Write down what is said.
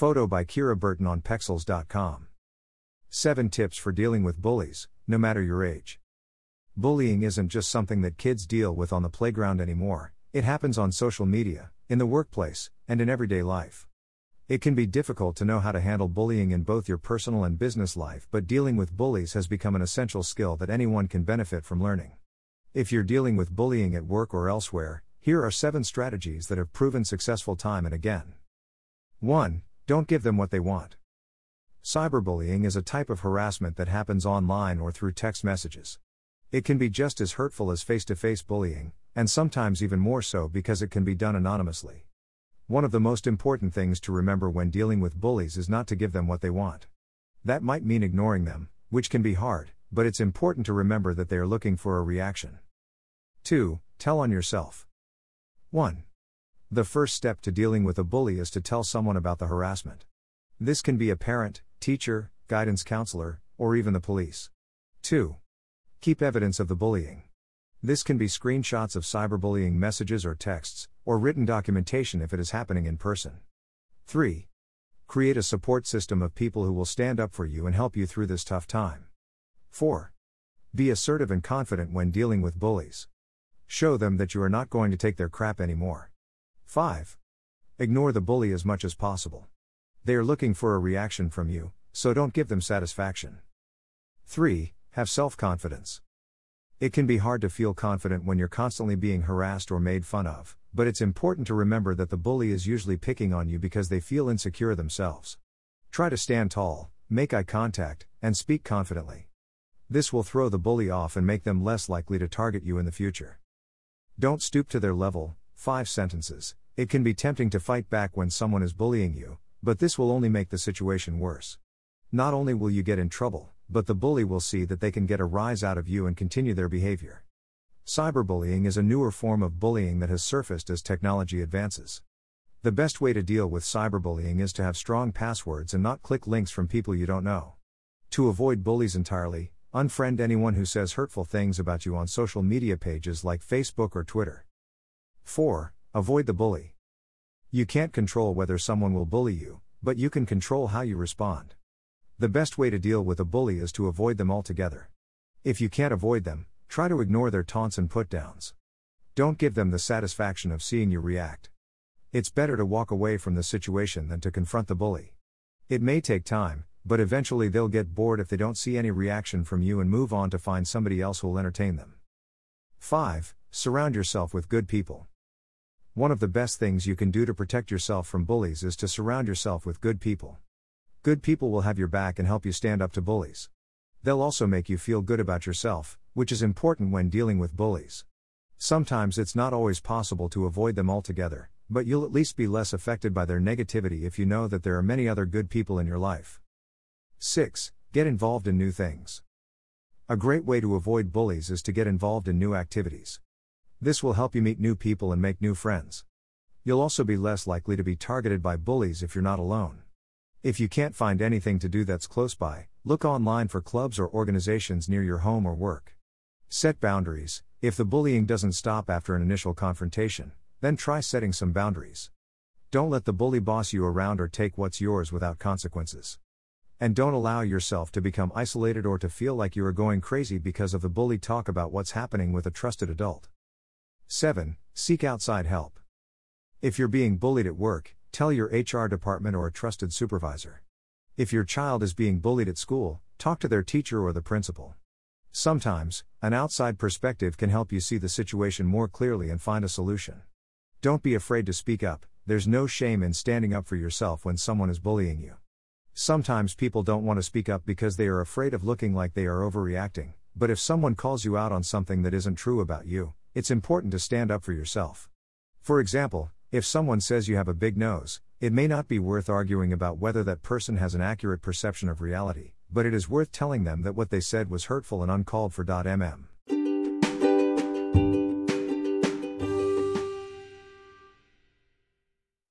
Photo by Kira Burton on Pexels.com. 7 Tips for Dealing with Bullies, no matter your age. Bullying isn't just something that kids deal with on the playground anymore, it happens on social media, in the workplace, and in everyday life. It can be difficult to know how to handle bullying in both your personal and business life, but dealing with bullies has become an essential skill that anyone can benefit from learning. If you're dealing with bullying at work or elsewhere, here are 7 strategies that have proven successful time and again. 1. Don't give them what they want. Cyberbullying is a type of harassment that happens online or through text messages. It can be just as hurtful as face to face bullying, and sometimes even more so because it can be done anonymously. One of the most important things to remember when dealing with bullies is not to give them what they want. That might mean ignoring them, which can be hard, but it's important to remember that they are looking for a reaction. 2. Tell on yourself. 1. The first step to dealing with a bully is to tell someone about the harassment. This can be a parent, teacher, guidance counselor, or even the police. 2. Keep evidence of the bullying. This can be screenshots of cyberbullying messages or texts, or written documentation if it is happening in person. 3. Create a support system of people who will stand up for you and help you through this tough time. 4. Be assertive and confident when dealing with bullies. Show them that you are not going to take their crap anymore. 5. Ignore the bully as much as possible. They are looking for a reaction from you, so don't give them satisfaction. 3. Have self confidence. It can be hard to feel confident when you're constantly being harassed or made fun of, but it's important to remember that the bully is usually picking on you because they feel insecure themselves. Try to stand tall, make eye contact, and speak confidently. This will throw the bully off and make them less likely to target you in the future. Don't stoop to their level, 5 sentences. It can be tempting to fight back when someone is bullying you, but this will only make the situation worse. Not only will you get in trouble, but the bully will see that they can get a rise out of you and continue their behavior. Cyberbullying is a newer form of bullying that has surfaced as technology advances. The best way to deal with cyberbullying is to have strong passwords and not click links from people you don't know. To avoid bullies entirely, unfriend anyone who says hurtful things about you on social media pages like Facebook or Twitter. 4. Avoid the bully. You can't control whether someone will bully you, but you can control how you respond. The best way to deal with a bully is to avoid them altogether. If you can't avoid them, try to ignore their taunts and put downs. Don't give them the satisfaction of seeing you react. It's better to walk away from the situation than to confront the bully. It may take time, but eventually they'll get bored if they don't see any reaction from you and move on to find somebody else who'll entertain them. 5. Surround yourself with good people. One of the best things you can do to protect yourself from bullies is to surround yourself with good people. Good people will have your back and help you stand up to bullies. They'll also make you feel good about yourself, which is important when dealing with bullies. Sometimes it's not always possible to avoid them altogether, but you'll at least be less affected by their negativity if you know that there are many other good people in your life. 6. Get involved in new things. A great way to avoid bullies is to get involved in new activities. This will help you meet new people and make new friends. You'll also be less likely to be targeted by bullies if you're not alone. If you can't find anything to do that's close by, look online for clubs or organizations near your home or work. Set boundaries. If the bullying doesn't stop after an initial confrontation, then try setting some boundaries. Don't let the bully boss you around or take what's yours without consequences. And don't allow yourself to become isolated or to feel like you are going crazy because of the bully talk about what's happening with a trusted adult. 7. Seek outside help. If you're being bullied at work, tell your HR department or a trusted supervisor. If your child is being bullied at school, talk to their teacher or the principal. Sometimes, an outside perspective can help you see the situation more clearly and find a solution. Don't be afraid to speak up, there's no shame in standing up for yourself when someone is bullying you. Sometimes people don't want to speak up because they are afraid of looking like they are overreacting, but if someone calls you out on something that isn't true about you, it's important to stand up for yourself. For example, if someone says you have a big nose, it may not be worth arguing about whether that person has an accurate perception of reality, but it is worth telling them that what they said was hurtful and uncalled for. Mm.